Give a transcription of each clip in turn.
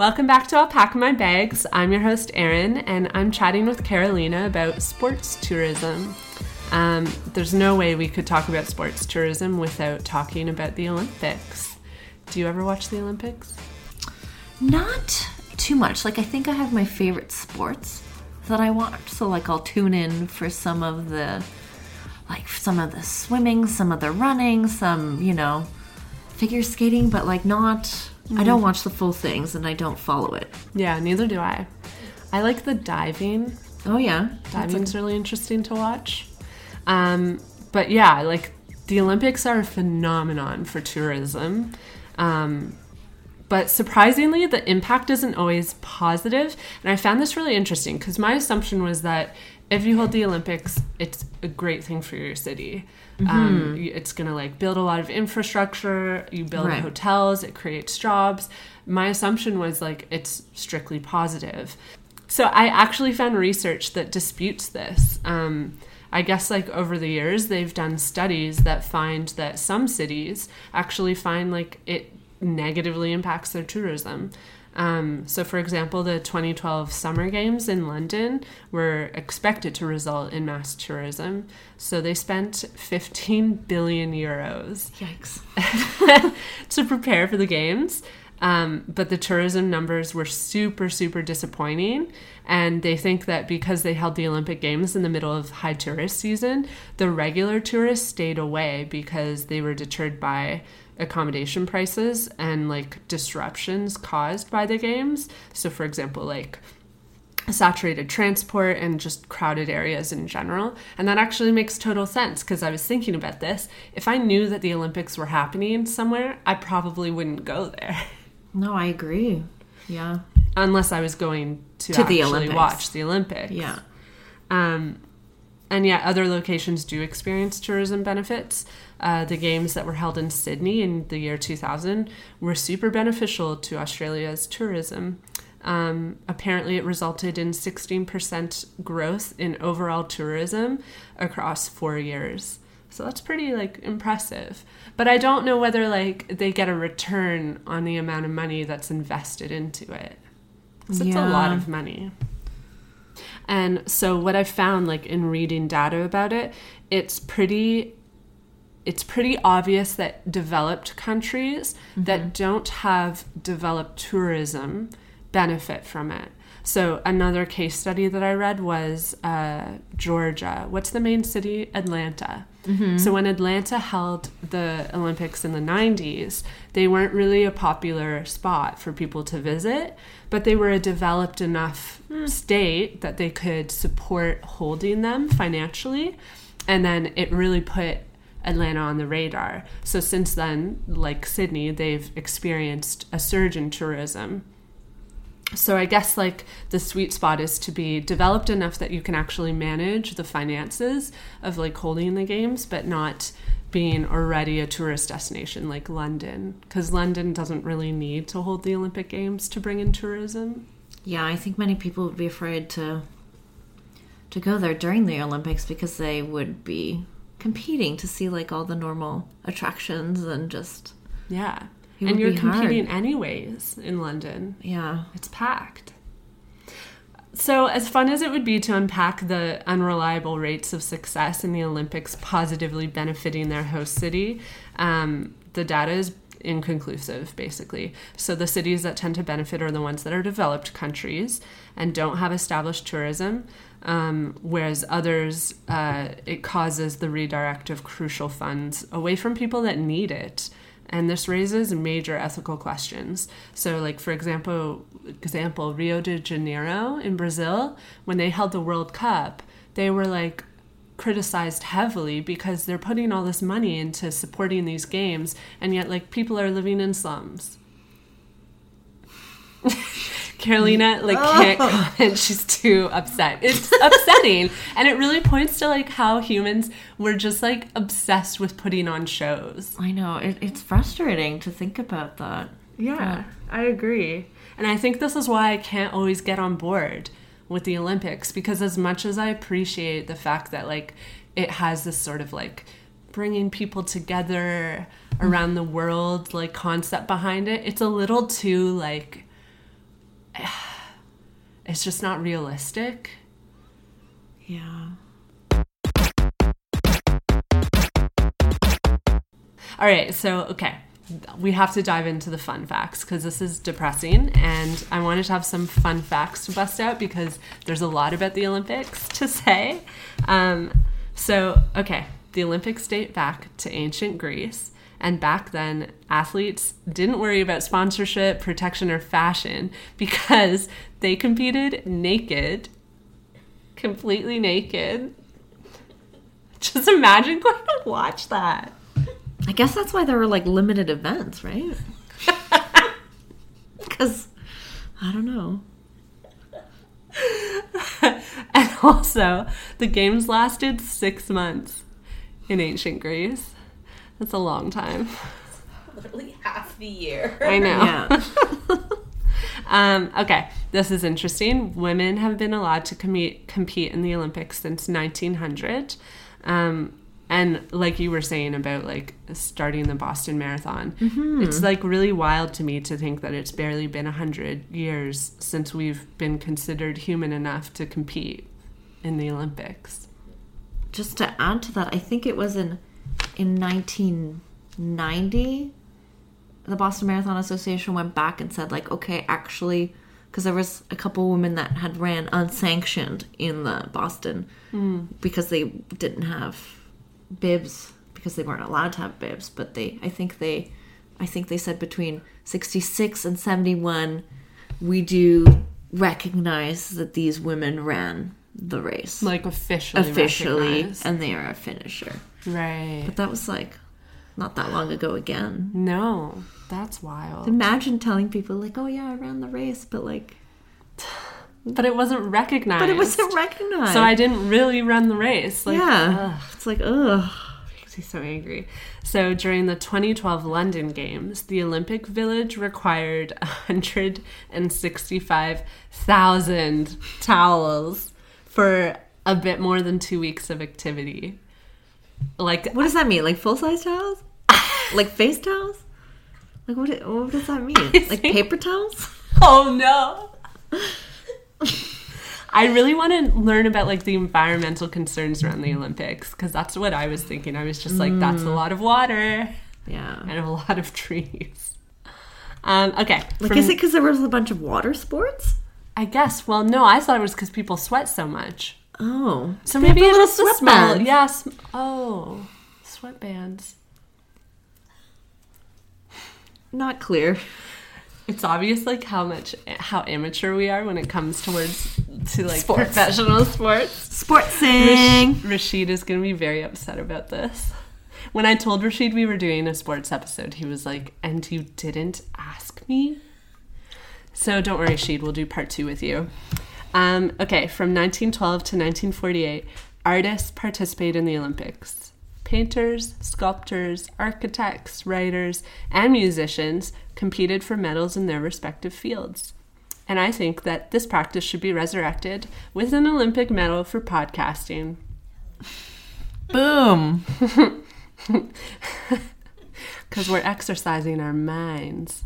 Welcome back to Alpaca My Bags. I'm your host, Erin, and I'm chatting with Karolina about sports tourism. Um, there's no way we could talk about sports tourism without talking about the Olympics. Do you ever watch the Olympics? Not too much. Like, I think I have my favorite sports that I watch. So, like, I'll tune in for some of the, like, some of the swimming, some of the running, some, you know, figure skating, but like, not I don't watch the full things and I don't follow it. Yeah, neither do I. I like the diving. Oh yeah, Diving's really interesting to watch. Um, but yeah, like the Olympics are a phenomenon for tourism. Um, but surprisingly, the impact isn't always positive. And I found this really interesting because my assumption was that if you hold the Olympics, it's a great thing for your city. Um, it's going to like build a lot of infrastructure. You build Right. hotels. It creates jobs. My assumption was like it's strictly positive. So I actually found research that disputes this. Um, I guess like over the years they've done studies that find that some cities actually find like it negatively impacts their tourism. Um, so, for example, the 2012 Summer Games in London were expected to result in mass tourism. So they spent 15 billion euros yikes. to prepare for the games. Um, but the tourism numbers were super, super disappointing. And they think that because they held the Olympic Games in the middle of high tourist season, the regular tourists stayed away because they were deterred by accommodation prices and like disruptions caused by the games. So, for example, like saturated transport and just crowded areas in general. And that actually makes total sense because I was thinking about this. If I knew that the Olympics were happening somewhere, I probably wouldn't go there No, I agree. Yeah, unless I was going to, To the actually Olympics. watch the Olympics. yeah. Um, and yet, other locations do experience tourism benefits. Uh, the games that were held in Sydney in the year 2000 were super beneficial to Australia's tourism. Um, apparently, it resulted in 16% growth in overall tourism across four years. So that's pretty like impressive. But I don't know whether like they get a return on the amount of money that's invested into it. 'Cause it's a lot of money. And so what I've found like in reading data about it, it's pretty it's pretty obvious that developed countries mm-hmm. that don't have developed tourism benefit from it. So another case study that I read was uh, Georgia. What's the main city? Atlanta. Mm-hmm. So when Atlanta held the Olympics in the 90s, they weren't really a popular spot for people to visit, but they were a developed enough hmm. state that they could support holding them financially. And then it really put Atlanta on the radar. So since then, like Sydney, they've experienced a surge in tourism. So I guess like the sweet spot is to be developed enough that you can actually manage the finances of like holding the games, but not being already a tourist destination like London, because London doesn't really need to hold the Olympic Games to bring in tourism. Yeah, I think many people would be afraid to to go there during the Olympics because they would be competing to see like all the normal attractions and just Yeah, and you're be hard. competing anyways in London. yeah. It's packed. So, as fun as it would be to unpack the unreliable rates of success in the Olympics positively benefiting their host city, um, the data is inconclusive, basically. So, the cities that tend to benefit are the ones that are developed countries and don't have established tourism, um, whereas others, uh, it causes the redirect of crucial funds away from people that need it and this raises major ethical questions. So, like for example, example Rio de Janeiro in Brazil, when they held the World Cup, they were like criticized heavily because they're putting all this money into supporting these games, and yet like people are living in slums. Karolina like oh. can't comment. She's too upset. It's upsetting, and it really points to like how humans were just like obsessed with putting on shows. I know. It, it's frustrating to think about that. Yeah, I agree. And I think this is why I can't always get on board with the Olympics because as much as I appreciate the fact that like it has this sort of like bringing people together around the world like concept behind it, it's a little too like it's just not realistic. Yeah. All right, so okay, we have to dive into the fun facts because this is depressing, and I wanted to have some fun facts to bust out because there's a lot about the Olympics to say. Um, so, okay, the Olympics date back to ancient Greece. And back then, athletes didn't worry about sponsorship, protection, or fashion because they competed naked, completely naked. Just imagine going to watch that. I guess that's why there were like limited events, right? Because I don't know. and also, the games lasted six months in ancient Greece. That's a long time. Literally half the year. I know. Yeah. Um, okay, this is interesting. Women have been allowed to compete compete in the Olympics since 1900. Um, and like you were saying about like starting the Boston Marathon, it's like really wild to me to think that it's barely been a 100 years since we've been considered human enough to compete in the Olympics. Just to add to that, I think it was in in 1990 the Boston Marathon Association went back and said like, okay, actually because there was a couple women that had ran unsanctioned in the Boston hmm. because they didn't have bibs because they weren't allowed to have bibs, but they I think they I think they said between 66 and 71 we do recognize that these women ran the race Like officially. officially recognized. and they are a finisher. Right. But that was like not that long ago again. No, that's wild. Imagine telling people like, "Oh yeah, I ran the race," but like, But it wasn't recognized. but it wasn't recognized. So I didn't really run the race. Like, yeah, ugh, it's like ugh. so angry. So during the 2012 London Games, the Olympic Village required 165,000 towels for a bit more than two weeks of activity. Like, What does that mean? Like full size towels? like face towels? Like what? What does that mean? Like paper towels? oh no. I really want to learn about like the environmental concerns around the Olympics because that's what I was thinking. I was just like, that's a lot of water. Yeah. and a lot of trees. Um, okay. Like from- is it because there was a bunch of water sports? I guess. Well, no, I thought it was because people sweat so much. Oh, So They have maybe it's the small. sweatbands. Yes. Oh, sweatbands. Not clear. It's obvious like how much how amateur we are when it comes towards to like Sports. professional sports. Sportsing. Rashid is going to be very upset about this. When I told Rashid we were doing a sports episode, he was like, "And you didn't ask me." So don't worry, Rashid. We'll do part two with you. Um, okay, from 1912 to 1948, artists participated in the Olympics. Painters, sculptors, architects, writers, and musicians competed for medals in their respective fields. And I think that this practice should be resurrected with an Olympic medal for podcasting. Boom. because we're exercising our minds.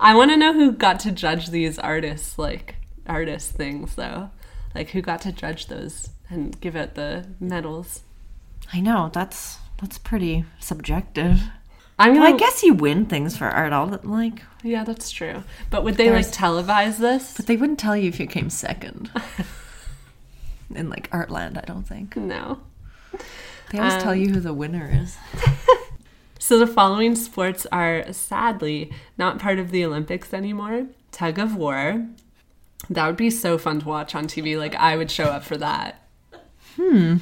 I want to know who got to judge these artists, like artist things, though. Like who got to judge those and give out the medals. I know that's that's pretty subjective. I mean, Well, I guess you win things for art all the like, yeah, that's true. But would they like televise this? but they wouldn't tell you if you came second. In like Artland, I don't think. No. They always Um, tell you who the winner is. So the following sports are sadly not part of the Olympics anymore. Tug of war. That would be so fun to watch on TV. Like I would show up for that. Hmm.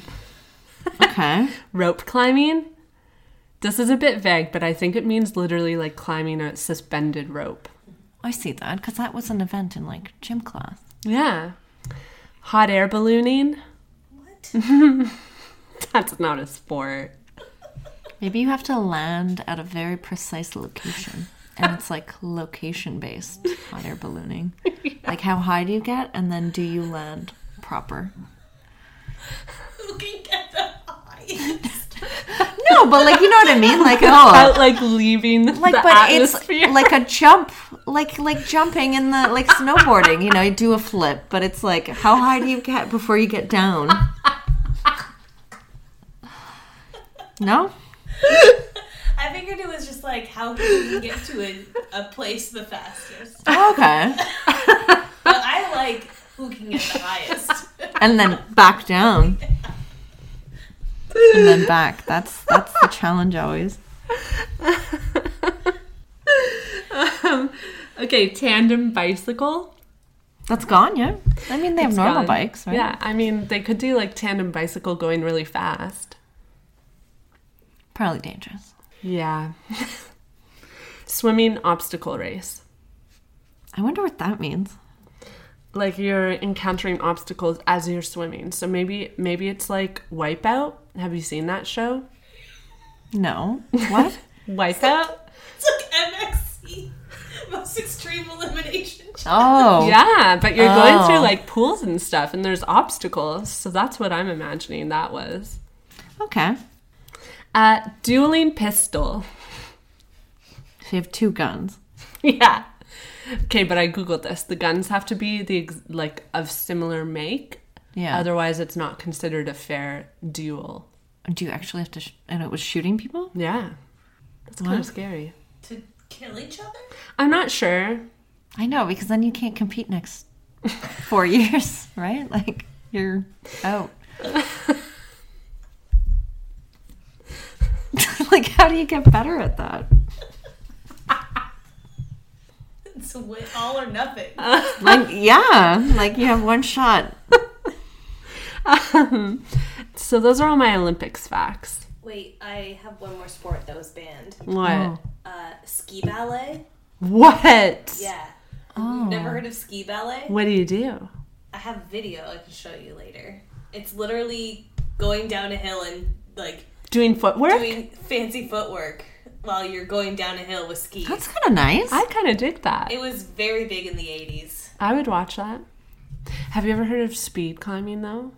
Okay. Rope climbing. This is a bit vague, but I think it means literally like climbing a suspended rope. I see that because that was an event in like gym class. Yeah. Hot air ballooning. What? That's not a sport. Maybe you have to land at a very precise location. And it's like location based hot air ballooning. Like how high do you get and then do you land proper? Who can get the highest? No, but like you know what I mean? Like oh, like leaving like the but atmosphere. it's like a jump, like like jumping in the like snowboarding. You know, you do a flip, but it's like how high do you get before you get down? No. I figured it was just like how can you get to a, a place the fastest. Okay. But I like who can get the highest. and then back down and then back that's that's the challenge always um, okay, tandem bicycle. that's gone yeah i mean they have It's normal gone. bikes right Yeah, I mean they could do like tandem bicycle going really fast. Probably dangerous Yeah. Swimming obstacle race. i wonder what that means Like you're encountering obstacles as you're swimming. So maybe maybe it's like Wipeout. Have you seen that show? no what Wipeout? It's like MXC, most extreme elimination. oh Yeah, but you're going Oh. through like pools and stuff and there's obstacles. So that's what I'm imagining that was. okay Uh dueling pistol. so you have two guns Yeah. Okay, but I googled this. The guns have to be the like of similar make. yeah Otherwise, it's not considered a fair duel. do you actually have to sh- and it was shooting people Yeah, that's kind What? of scary. To kill each other? I'm not sure. i know because then you can't compete next four years right like you're out like how do you get better at that It's all or nothing. like yeah like you have one shot So those are all my Olympics facts. Wait, I have one more sport that was banned. What? Oh. Uh, ski ballet. What? Yeah. Oh. You've never heard of ski ballet? What do you do? I have a video I can show you later. It's literally going down a hill and like Doing footwork? doing fancy footwork while you're going down a hill with skis. That's kind of nice. I kind of dig that. It was very big in the 80s. I would watch that. Have you ever heard of speed climbing though?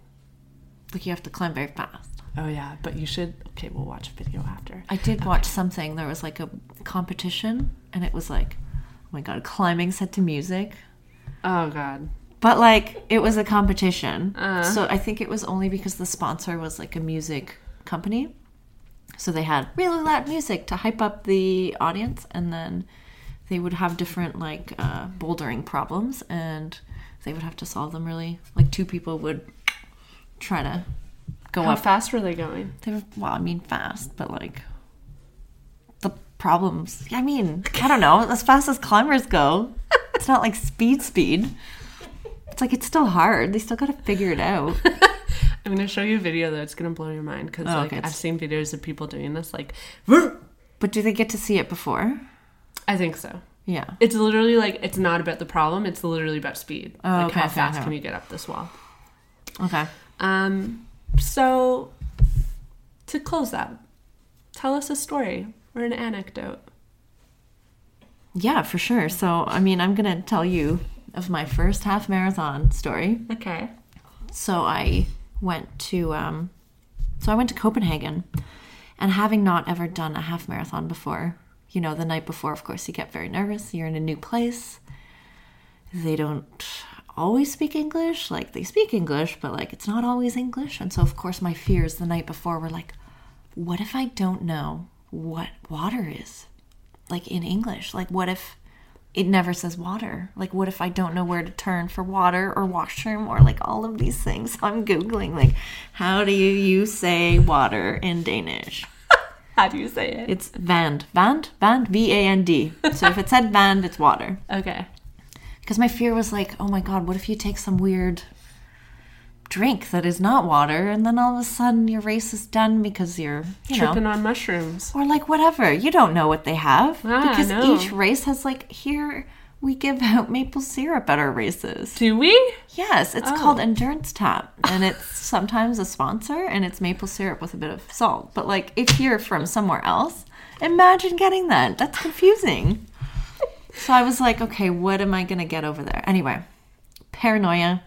like you have to climb very fast. Oh yeah, but you should. Okay, we'll watch a video after. I did watch something. There was like a competition, and it was like, oh my god, climbing set to music. Oh god. But like, it was a competition. Uh. So I think it was only because the sponsor was like a music company. So they had really loud music to hype up the audience, and then they would have different like uh, bouldering problems, and they would have to solve them really. Like two people would try to go How up fast were they going? They were, well, I mean, fast, but like the problems. I mean, I don't know. As fast as climbers go, it's not like speed, speed. It's like it's still hard. They still got to figure it out. I'm gonna show you a video that's gonna blow your mind because Oh, like okay. I've seen videos of people doing this. Like, But do they get to see it before? I think so. Yeah. It's literally like it's not about the problem. It's literally about speed. Oh, like okay, how fast okay. can you get up this wall? Okay. Um. So to close that, tell us a story or an anecdote. Yeah, for sure. So, I mean, I'm to tell you of my first half marathon story. Okay. So I went to um, so I went to Copenhagen, and having not ever done a half marathon before, you know, the night before, of course, you get very nervous. You're in a new place. They don't always speak English. Like they speak English, but like it's not always English. And so, of course, my fears the night before were like, what if I don't know what water is? Like in English, like what if it never says water. Like, what if I don't know where to turn for water or washroom or like all of these things? So I'm Googling, like, how do you say water in Danish? How do you say it? It's vand. Vand? Vand? V A N D. So if it said vand, it's water. Okay. Because my fear was like, oh my God, what if you take some weird drink that is not water and then all of a sudden your race is done because you're, you know. Tripping on mushrooms. or like whatever. You don't know what they have Ah, because no. each race has like here we give out maple syrup at our races. Do we? Yes, it's Oh. called Endurance Tap, and it's sometimes a sponsor, and it's maple syrup with a bit of salt. But like, if you're from somewhere else, imagine getting that. That's confusing. so I was like, okay, what am I gonna get over there? Anyway, paranoia.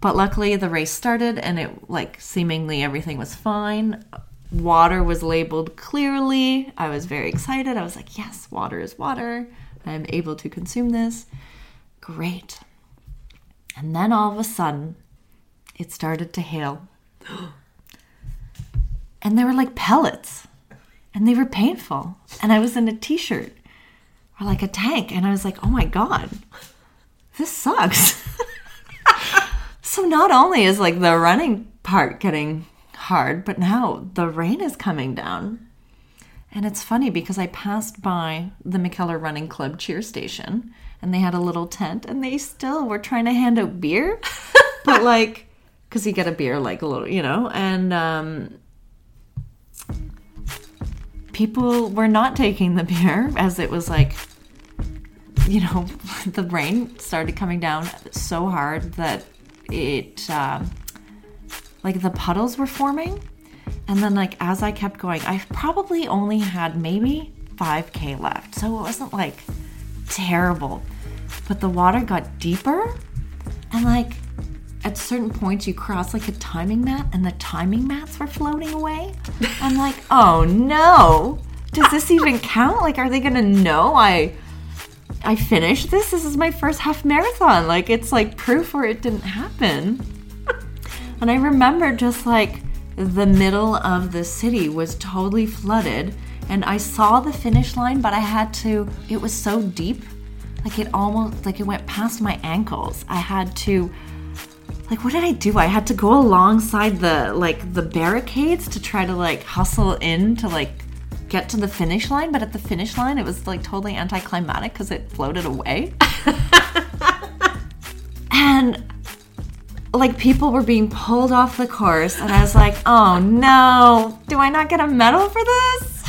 But luckily, the race started, and it like seemingly everything was fine. water was labeled clearly. I was very excited. I was like, yes, water is water. I'm able to consume this. Great. And then all of a sudden, it started to hail. And they were like pellets. And they were painful. And I was in a t shirt or like a tank. And I was like, oh my God, this sucks. so not only is like the running part getting hard, but now the rain is coming down. And it's funny because I passed by the McKellar Running Club cheer station and they had a little tent and they still were trying to hand out beer. but like, because you get a beer like a little, you know, and um, people were not taking the beer as it was like, you know, the rain started coming down so hard that it, uh, like the puddles were forming. And then, like, as I kept going, I probably only had maybe 5K left. So it wasn't like terrible. But the water got deeper. And, like, at certain points, you cross like a timing mat, and the timing mats were floating away. I'm like, oh no. Does this even count? Like, are they gonna know I. I finished this. This is my first half marathon. Like, it's like proof where it didn't happen. And I remember just like the middle of the city was totally flooded. And I saw the finish line, but I had to, it was so deep. Like it almost, like it went past my ankles. I had to, like, what did I do? I had to go alongside the, like, the barricades to try to, like, hustle in to, like, get to the finish line. But at the finish line, it was, like, totally anticlimactic because it floated away. and like people were being pulled off the course and I was like, "Oh no, do I not get a medal for this?"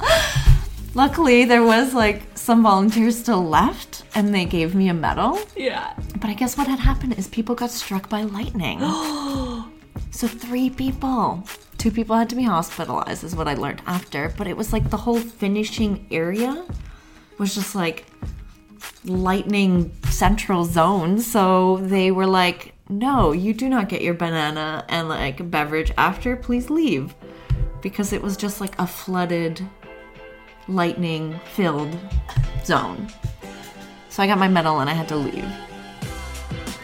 Luckily, there was like some volunteers still left and they gave me a medal. Yeah. But I guess what had happened is people got struck by lightning. so three people. Two people had to be hospitalized is what I learned after, but it was like the whole finishing area was just like lightning central zone. So they were like, no, you do not get your banana and like beverage after. Please leave. Because it was just like a flooded, lightning filled zone. So I got my medal and I had to leave.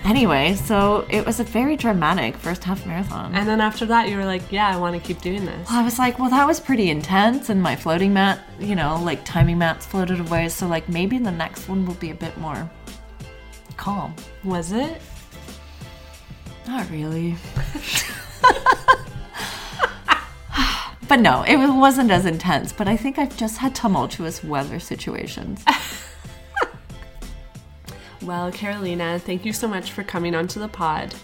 Anyway, so it was a very dramatic first half marathon. And then after that, you were like, yeah, I want to keep doing this. I was like, well, that was pretty intense, and my floating mat, you know, like timing mats floated away. So, like, maybe the next one will be a bit more calm. Was it? Not really. but no, it wasn't as intense. But I think I've just had tumultuous weather situations. Well, Karolina, thank you so much for coming onto the pod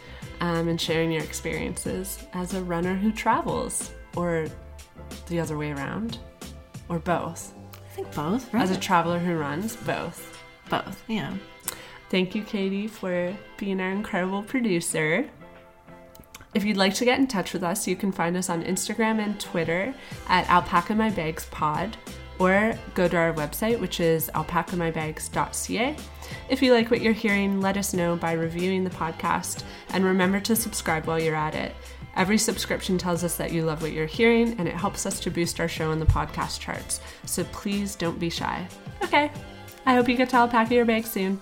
um, and sharing your experiences as a runner who travels, or the other way around, or both. I think both, right? As a traveler who runs, both. both, yeah. Thank you, Kattie, for being our incredible producer. If you'd like to get in touch with us, you can find us on Instagram and Twitter at Alpaca My Bags Pod, or go to our website, which is alpacamybags.ca. If you like what you're hearing, let us know by reviewing the podcast, and remember to subscribe while you're at it. Every subscription tells us that you love what you're hearing, and it helps us to boost our show in the podcast charts. So please don't be shy. Okay, I hope you get to alpaca your bags soon.